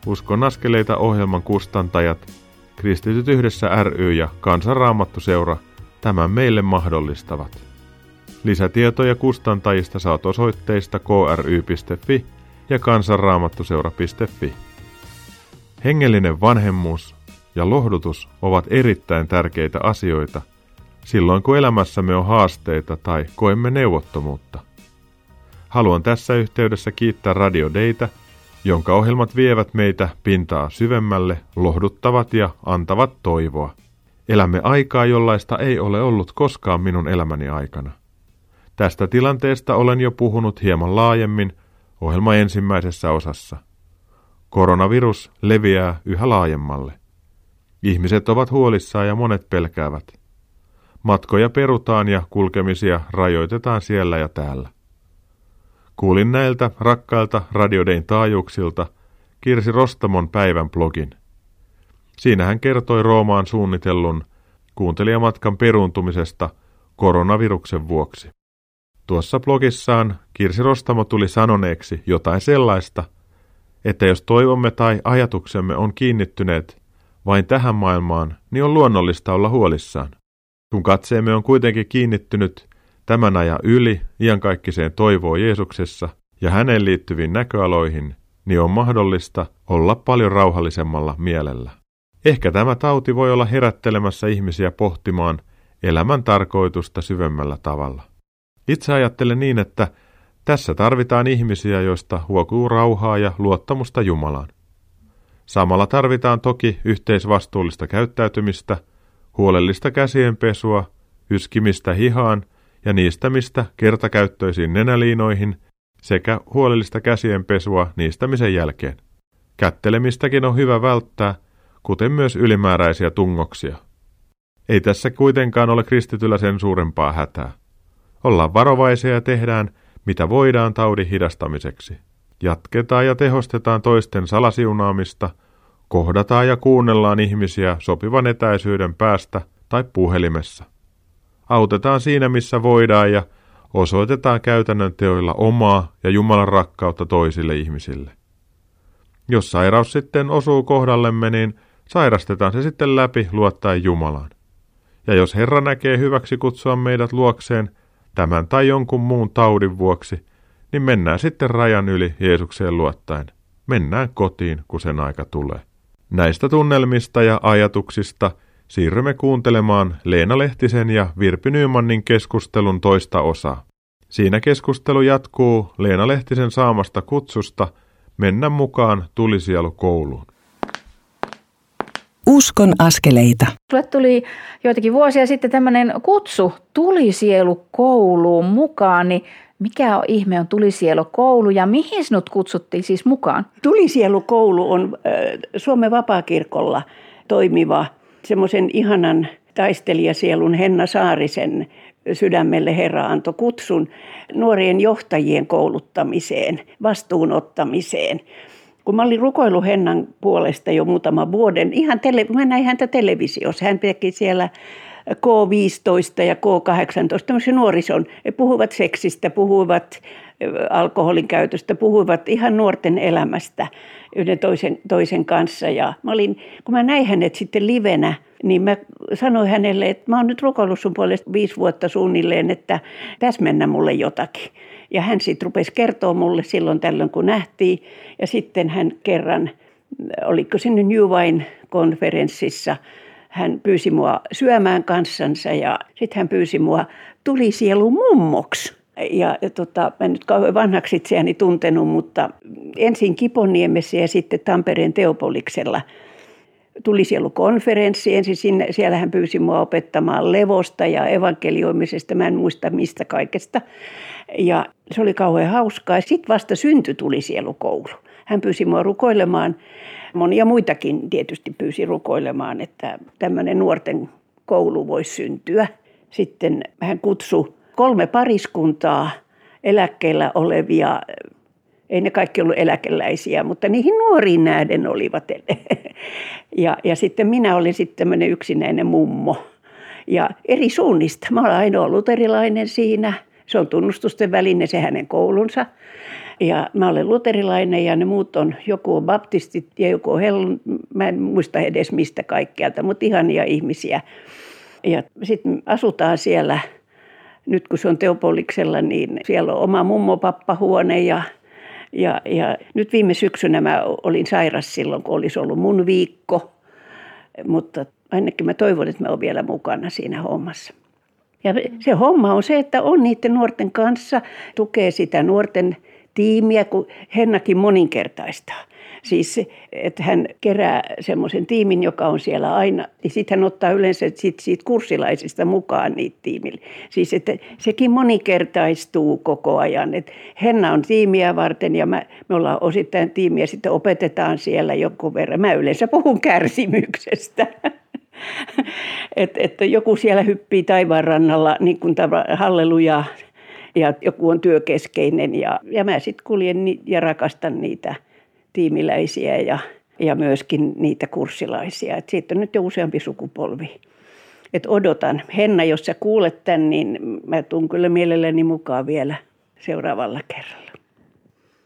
Uskon askeleita ohjelman kustantajat, Kristityt yhdessä ry ja Kansanraamattuseura tämän meille mahdollistavat. Lisätietoja kustantajista saat osoitteista kry.fi ja kansanraamattuseura.fi. Hengellinen vanhemmuus ja lohdutus ovat erittäin tärkeitä asioita silloin, kun elämässämme on haasteita tai koemme neuvottomuutta. Haluan tässä yhteydessä kiittää Radio Deitä, jonka ohjelmat vievät meitä pintaa syvemmälle, lohduttavat ja antavat toivoa. Elämme aikaa, jollaista ei ole ollut koskaan minun elämäni aikana. Tästä tilanteesta olen jo puhunut hieman laajemmin ohjelman ensimmäisessä osassa. Koronavirus leviää yhä laajemmalle. Ihmiset ovat huolissaan ja monet pelkäävät. Matkoja perutaan ja kulkemisia rajoitetaan siellä ja täällä. Kuulin näiltä rakkailta radiodein taajuuksilta Kirsi Rostamon päivän blogin. Siinä hän kertoi Roomaan suunnitellun kuuntelijamatkan peruuntumisesta koronaviruksen vuoksi. Tuossa blogissaan Kirsi Rostamo tuli sanoneeksi jotain sellaista, että jos toivomme tai ajatuksemme on kiinnittyneet vain tähän maailmaan, niin on luonnollista olla huolissaan. Kun katseemme on kuitenkin kiinnittynyt tämän ajan yli iankaikkiseen toivoon Jeesuksessa ja häneen liittyviin näköaloihin, niin on mahdollista olla paljon rauhallisemmalla mielellä. Ehkä tämä tauti voi olla herättelemässä ihmisiä pohtimaan elämän tarkoitusta syvemmällä tavalla. Itse ajattelen niin, että tässä tarvitaan ihmisiä, joista huokuu rauhaa ja luottamusta Jumalaan. Samalla tarvitaan toki yhteisvastuullista käyttäytymistä, huolellista käsienpesua, yskimistä hihaan ja niistämistä kertakäyttöisiin nenäliinoihin sekä huolellista käsienpesua niistämisen jälkeen. Kättelemistäkin on hyvä välttää, kuten myös ylimääräisiä tungoksia. Ei tässä kuitenkaan ole kristityllä sen suurempaa hätää. Ollaan varovaisia ja tehdään, mitä voidaan taudin hidastamiseksi. Jatketaan ja tehostetaan toisten salasiunaamista, Kohdataan ja kuunnellaan ihmisiä sopivan etäisyyden päästä tai puhelimessa. Autetaan siinä, missä voidaan ja osoitetaan käytännön teoilla omaa ja Jumalan rakkautta toisille ihmisille. Jos sairaus sitten osuu kohdallemme, niin sairastetaan se sitten läpi luottaen Jumalaan. Ja jos Herra näkee hyväksi kutsua meidät luokseen tämän tai jonkun muun taudin vuoksi, niin mennään sitten rajan yli Jeesukseen luottaen. Mennään kotiin, kun sen aika tulee. Näistä tunnelmista ja ajatuksista siirrymme kuuntelemaan Leena Lehtisen ja Virpi Nymannin keskustelun toista osaa. Siinä keskustelu jatkuu Leena Lehtisen saamasta kutsusta mennä mukaan kouluun. Uskon askeleita. Tulle tuli joitakin vuosia sitten tämmöinen kutsu kouluun mukaan, niin mikä on ihme on koulu ja mihin sinut kutsuttiin siis mukaan? koulu on Suomen vapaakirkolla toimiva semmoisen ihanan taistelijasielun Henna Saarisen sydämelle Herra antoi kutsun nuorien johtajien kouluttamiseen, vastuunottamiseen. Kun mä olin rukoillut Hennan puolesta jo muutama vuoden, ihan tele, mä näin häntä televisiossa. Hän teki siellä K15 ja K18, tämmöisen nuorison. He puhuvat seksistä, puhuvat alkoholin käytöstä, puhuivat ihan nuorten elämästä yhden toisen, toisen kanssa. Ja mä olin, kun mä näin hänet sitten livenä, niin mä sanoin hänelle, että mä oon nyt rukoillut sun puolesta viisi vuotta suunnilleen, että tässä mennä mulle jotakin. Ja hän sitten rupesi kertoa mulle silloin tällöin, kun nähtiin. Ja sitten hän kerran, oliko nyt New Wine-konferenssissa, hän pyysi mua syömään kanssansa ja sitten hän pyysi mua tuli mummoksi. Ja, ja tota, mä en nyt kauhean vanhaksi itseäni tuntenut, mutta ensin Kiponiemessä ja sitten Tampereen Teopoliksella tuli siellä konferenssi. Ensin sinne, siellä hän pyysi mua opettamaan levosta ja evankelioimisesta. Mä en muista mistä kaikesta. Ja se oli kauhean hauskaa. Sitten vasta synty tuli sielukoulu. Hän pyysi mua rukoilemaan. Monia muitakin tietysti pyysi rukoilemaan, että tämmöinen nuorten koulu voisi syntyä. Sitten hän kutsui kolme pariskuntaa eläkkeellä olevia ei ne kaikki ollut eläkeläisiä, mutta niihin nuoriin nähden olivat. Ja, ja sitten minä olin sitten tämmöinen yksinäinen mummo. Ja eri suunnista. Mä olen ainoa luterilainen siinä. Se on tunnustusten väline, se hänen koulunsa. Ja mä olen luterilainen ja ne muut on, joku on baptistit ja joku on hellun, mä en muista edes mistä kaikkialta, mutta ihania ihmisiä. Ja sitten asutaan siellä, nyt kun se on Teopoliksella, niin siellä on oma mummopappahuone ja ja, ja nyt viime syksynä mä olin sairas silloin, kun olisi ollut mun viikko. Mutta ainakin mä toivon, että mä olen vielä mukana siinä hommassa. Ja se homma on se, että on niiden nuorten kanssa, tukee sitä nuorten tiimiä, kun Hennakin moninkertaistaa. Siis että hän kerää semmoisen tiimin, joka on siellä aina, niin sitten hän ottaa yleensä sit, siitä kurssilaisista mukaan niitä tiimille. Siis että sekin monikertaistuu koko ajan. Et Henna on tiimiä varten ja mä, me ollaan osittain tiimiä, sitten opetetaan siellä jonkun verran. Mä yleensä puhun kärsimyksestä. että et joku siellä hyppii taivaan rannalla, niin kuin halleluja, ja joku on työkeskeinen ja, ja mä sitten kuljen ja rakastan niitä – tiimiläisiä ja, ja myöskin niitä kurssilaisia. Et siitä on nyt jo useampi sukupolvi. Et odotan. Henna, jos sä kuulet tämän, niin mä tuun kyllä mielelläni mukaan vielä seuraavalla kerralla.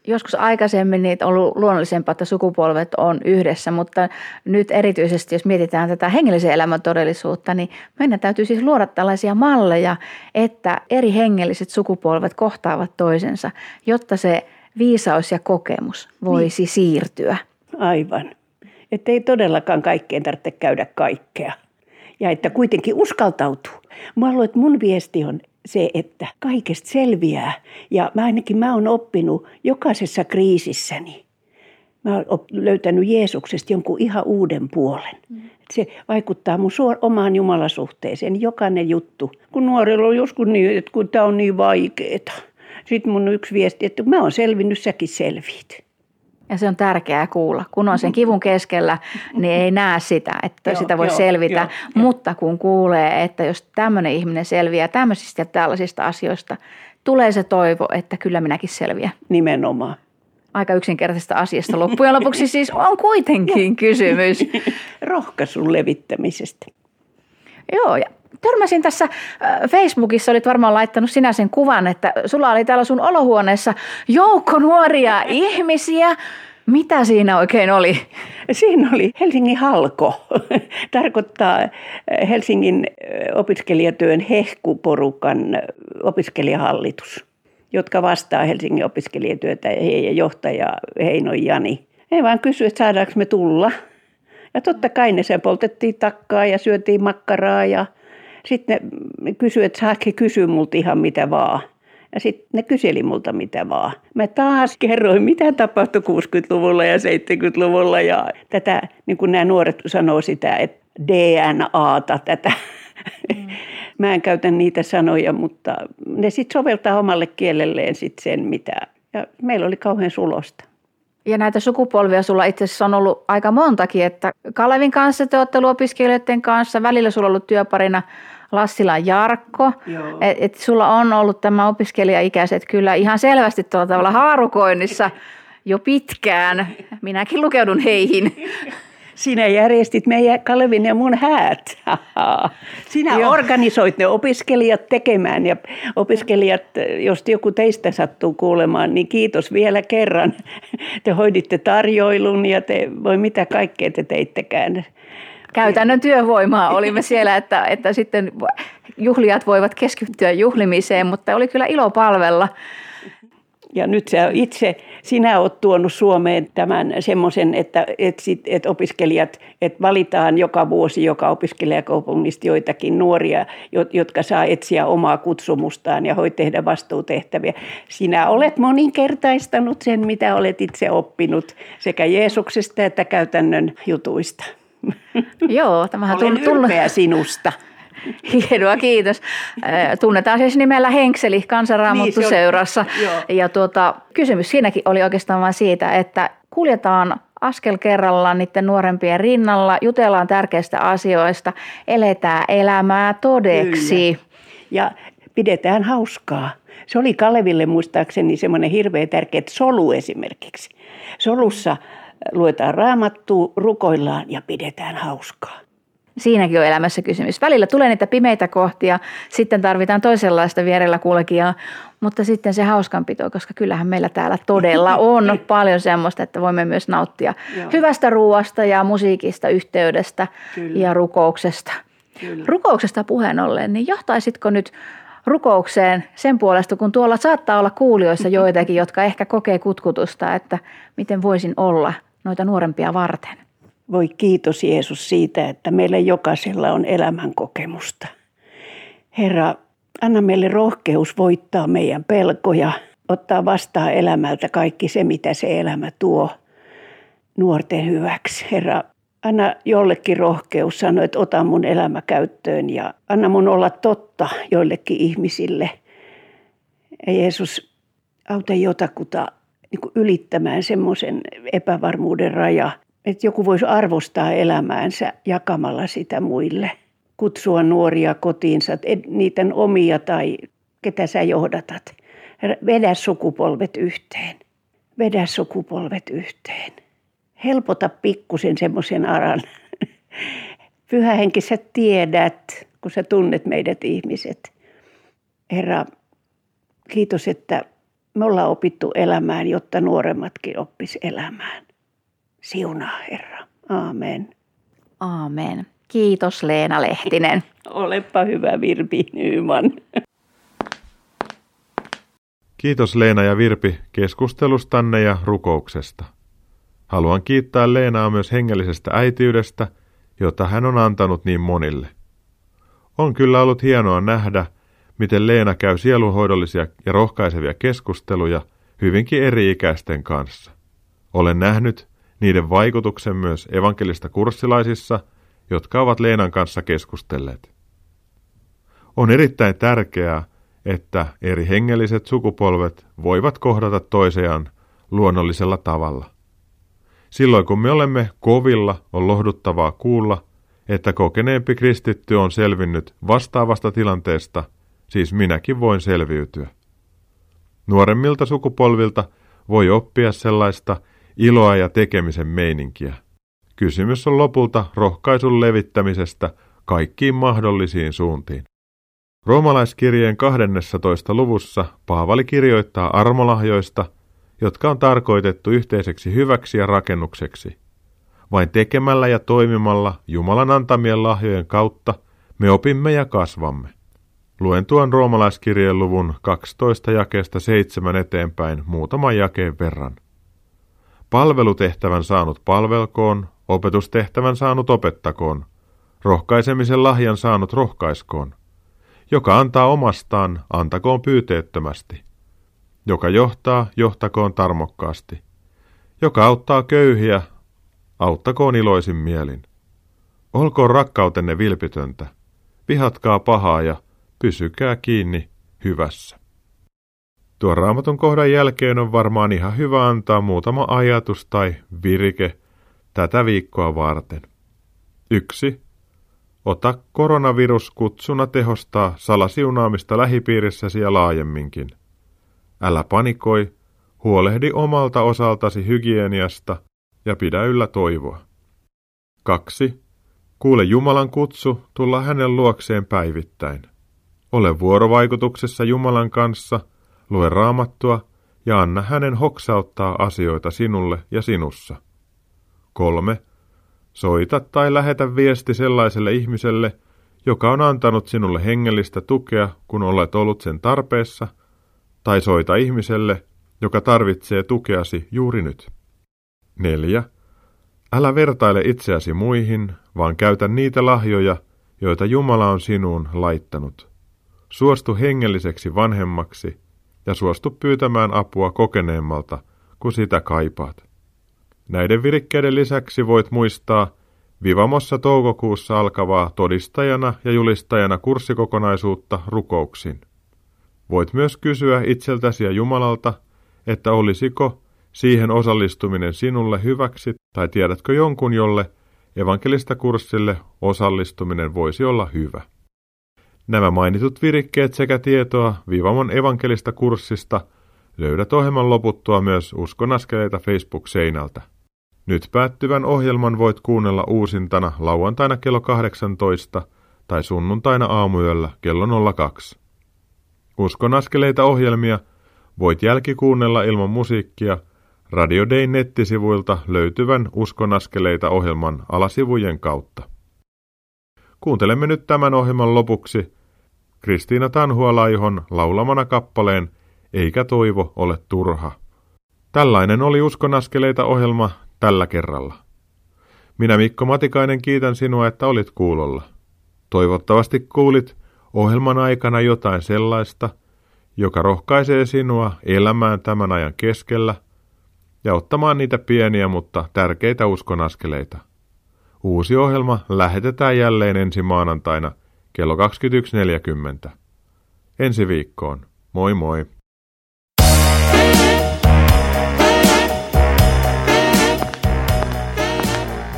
Joskus aikaisemmin niitä on ollut luonnollisempaa, että sukupolvet on yhdessä, mutta nyt erityisesti, jos mietitään tätä hengellisen elämän todellisuutta, niin meidän täytyy siis luoda tällaisia malleja, että eri hengelliset sukupolvet kohtaavat toisensa, jotta se viisaus ja kokemus voisi niin. siirtyä. Aivan. Että ei todellakaan kaikkeen tarvitse käydä kaikkea. Ja että kuitenkin uskaltautuu. Mä luulen, että mun viesti on se, että kaikesta selviää. Ja mä ainakin mä oon oppinut jokaisessa kriisissäni. Mä oon löytänyt Jeesuksesta jonkun ihan uuden puolen. Mm. Se vaikuttaa mun suor- omaan Jumalasuhteeseen, jokainen juttu. Kun nuorilla on joskus niin, että kun tämä on niin vaikeaa sitten mun yksi viesti, että mä oon selvinnyt, säkin selviit. Ja se on tärkeää kuulla. Kun on sen kivun keskellä, niin ei näe sitä, että joo, sitä voi joo, selvitä. Joo, Mutta kun kuulee, että jos tämmöinen ihminen selviää tämmöisistä ja tällaisista asioista, tulee se toivo, että kyllä minäkin selviän. Nimenomaan. aika yksinkertaisesta asiasta loppujen lopuksi siis on kuitenkin kysymys. Rohkaisun levittämisestä. Joo, ja törmäsin tässä äh, Facebookissa, olit varmaan laittanut sinä sen kuvan, että sulla oli täällä sun olohuoneessa joukko nuoria ihmisiä. Mitä siinä oikein oli? Siinä oli Helsingin halko. Tarkoittaa Helsingin opiskelijatyön hehkuporukan opiskelijahallitus, jotka vastaa Helsingin opiskelijatyötä ja heidän johtaja Heino Jani. He vaan kysyivät, että saadaanko me tulla. Ja totta kai ne se poltettiin takkaa ja syötiin makkaraa ja sitten ne kysyivät, että saako he kysyä multa ihan mitä vaan. Ja sitten ne kyseli multa mitä vaan. Mä taas kerroin, mitä tapahtui 60-luvulla ja 70-luvulla ja tätä, niin kuin nämä nuoret sanoo sitä, että DNAta tätä. Mm. Mä en käytä niitä sanoja, mutta ne sitten soveltaa omalle kielelleen sit sen, mitä. Ja meillä oli kauhean sulosta. Ja näitä sukupolvia sulla itse asiassa on ollut aika montakin, että Kalevin kanssa te olette opiskelijoiden kanssa, välillä sulla on ollut työparina Lassila Jarkko. Että et sulla on ollut tämä opiskelijaikäiset kyllä ihan selvästi tuolla tavalla haarukoinnissa jo pitkään. Minäkin lukeudun heihin. Sinä järjestit meidän Kalevin ja mun häät. Sinä Joo. organisoit ne opiskelijat tekemään ja opiskelijat, jos joku teistä sattuu kuulemaan, niin kiitos vielä kerran. Te hoiditte tarjoilun ja te, voi mitä kaikkea te teittekään käytännön työvoimaa olimme siellä, että, että sitten juhlijat voivat keskittyä juhlimiseen, mutta oli kyllä ilo palvella. Ja nyt sä itse, sinä olet tuonut Suomeen tämän semmoisen, että, että, sit, että opiskelijat, että valitaan joka vuosi joka opiskelijakaupungista joitakin nuoria, jotka saa etsiä omaa kutsumustaan ja voi tehdä vastuutehtäviä. Sinä olet moninkertaistanut sen, mitä olet itse oppinut sekä Jeesuksesta että käytännön jutuista. Joo, tämähän Olen tullut... ylpeä sinusta. Hienoa, kiitos. Tunnetaan siis nimellä Henkseli kansanraamottuseurassa. Niin, ja tuota, kysymys siinäkin oli oikeastaan vain siitä, että kuljetaan askel kerrallaan niiden nuorempien rinnalla, jutellaan tärkeistä asioista, eletään elämää todeksi. Kyllä. Ja pidetään hauskaa. Se oli Kaleville muistaakseni semmoinen hirveän tärkeä, että solu esimerkiksi. Solussa luetaan raamattua, rukoillaan ja pidetään hauskaa. Siinäkin on elämässä kysymys. Välillä tulee niitä pimeitä kohtia, sitten tarvitaan toisenlaista vierellä kulkijaa, mutta sitten se hauskanpito, koska kyllähän meillä täällä todella on paljon semmoista, että voimme myös nauttia Joo. hyvästä ruoasta ja musiikista, yhteydestä Kyllä. ja rukouksesta. Kyllä. Rukouksesta puheen ollen, niin johtaisitko nyt rukoukseen sen puolesta, kun tuolla saattaa olla kuulijoissa joitakin, jotka ehkä kokee kutkutusta, että miten voisin olla noita nuorempia varten? Voi kiitos Jeesus siitä, että meillä jokaisella on elämän kokemusta. Herra, anna meille rohkeus voittaa meidän pelkoja, ottaa vastaan elämältä kaikki se, mitä se elämä tuo nuorten hyväksi. Herra, anna jollekin rohkeus sanoa, että ota mun elämä käyttöön ja anna mun olla totta joillekin ihmisille. Ja Jeesus, auta jotakuta niin ylittämään semmoisen epävarmuuden raja, että joku voisi arvostaa elämäänsä jakamalla sitä muille. Kutsua nuoria kotiinsa, niitä omia tai ketä sä johdatat. Vedä sukupolvet yhteen. Vedä sukupolvet yhteen. Helpota pikkusen semmoisen aran. Pyhä henki, sä tiedät, kun sä tunnet meidät ihmiset. Herra, kiitos, että me ollaan opittu elämään, jotta nuoremmatkin oppis elämään. Siunaa Herra. Aamen. Aamen. Kiitos Leena Lehtinen. Olepa hyvä Virpi Nyman. Kiitos Leena ja Virpi keskustelustanne ja rukouksesta. Haluan kiittää Leenaa myös hengellisestä äitiydestä, jota hän on antanut niin monille. On kyllä ollut hienoa nähdä, miten Leena käy sielunhoidollisia ja rohkaisevia keskusteluja hyvinkin eri-ikäisten kanssa. Olen nähnyt niiden vaikutuksen myös evankelista kurssilaisissa, jotka ovat Leenan kanssa keskustelleet. On erittäin tärkeää, että eri hengelliset sukupolvet voivat kohdata toisiaan luonnollisella tavalla. Silloin kun me olemme kovilla, on lohduttavaa kuulla, että kokeneempi kristitty on selvinnyt vastaavasta tilanteesta – siis minäkin voin selviytyä. Nuoremmilta sukupolvilta voi oppia sellaista iloa ja tekemisen meininkiä. Kysymys on lopulta rohkaisun levittämisestä kaikkiin mahdollisiin suuntiin. Roomalaiskirjeen 12. luvussa Paavali kirjoittaa armolahjoista, jotka on tarkoitettu yhteiseksi hyväksi ja rakennukseksi. Vain tekemällä ja toimimalla Jumalan antamien lahjojen kautta me opimme ja kasvamme. Luen tuon roomalaiskirjeen luvun 12 jakeesta 7 eteenpäin muutaman jakeen verran. Palvelutehtävän saanut palvelkoon, opetustehtävän saanut opettakoon, rohkaisemisen lahjan saanut rohkaiskoon. Joka antaa omastaan, antakoon pyyteettömästi. Joka johtaa, johtakoon tarmokkaasti. Joka auttaa köyhiä, auttakoon iloisin mielin. Olkoon rakkautenne vilpitöntä. Vihatkaa pahaa ja pysykää kiinni hyvässä. Tuon raamatun kohdan jälkeen on varmaan ihan hyvä antaa muutama ajatus tai virike tätä viikkoa varten. Yksi. Ota koronavirus kutsuna tehostaa salasiunaamista lähipiirissäsi ja laajemminkin. Älä panikoi, huolehdi omalta osaltasi hygieniasta ja pidä yllä toivoa. 2. Kuule Jumalan kutsu tulla hänen luokseen päivittäin. Ole vuorovaikutuksessa Jumalan kanssa, lue raamattua ja anna hänen hoksauttaa asioita sinulle ja sinussa. 3. Soita tai lähetä viesti sellaiselle ihmiselle, joka on antanut sinulle hengellistä tukea, kun olet ollut sen tarpeessa, tai soita ihmiselle, joka tarvitsee tukeasi juuri nyt. 4. Älä vertaile itseäsi muihin, vaan käytä niitä lahjoja, joita Jumala on sinuun laittanut. Suostu hengelliseksi vanhemmaksi ja suostu pyytämään apua kokeneemmalta, kun sitä kaipaat. Näiden virikkeiden lisäksi voit muistaa Vivamossa toukokuussa alkavaa todistajana ja julistajana kurssikokonaisuutta rukouksin. Voit myös kysyä itseltäsi ja Jumalalta, että olisiko siihen osallistuminen sinulle hyväksi tai tiedätkö jonkun, jolle evankelista kurssille osallistuminen voisi olla hyvä. Nämä mainitut virikkeet sekä tietoa Vivamon evankelista kurssista löydät ohjelman loputtua myös uskonaskeleita Facebook-seinältä. Nyt päättyvän ohjelman voit kuunnella uusintana lauantaina kello 18 tai sunnuntaina aamuyöllä kello 02. Uskonaskeleita ohjelmia voit jälkikuunnella ilman musiikkia Radio Day nettisivuilta löytyvän Uskonaskeleita ohjelman alasivujen kautta. Kuuntelemme nyt tämän ohjelman lopuksi Kristiina Tanhualaihon laulamana kappaleen Eikä toivo ole turha. Tällainen oli Uskonaskeleita ohjelma tällä kerralla. Minä Mikko Matikainen kiitän sinua, että olit kuulolla. Toivottavasti kuulit ohjelman aikana jotain sellaista, joka rohkaisee sinua elämään tämän ajan keskellä ja ottamaan niitä pieniä, mutta tärkeitä uskonaskeleita. Uusi ohjelma lähetetään jälleen ensi maanantaina kello 21.40. Ensi viikkoon. Moi moi!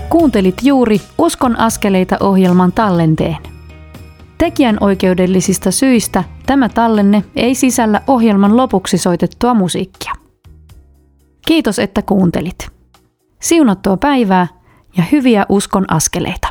Kuuntelit juuri Uskon askeleita ohjelman tallenteen. Tekijän oikeudellisista syistä tämä tallenne ei sisällä ohjelman lopuksi soitettua musiikkia. Kiitos, että kuuntelit. Siunattua päivää ja hyviä uskon askeleita.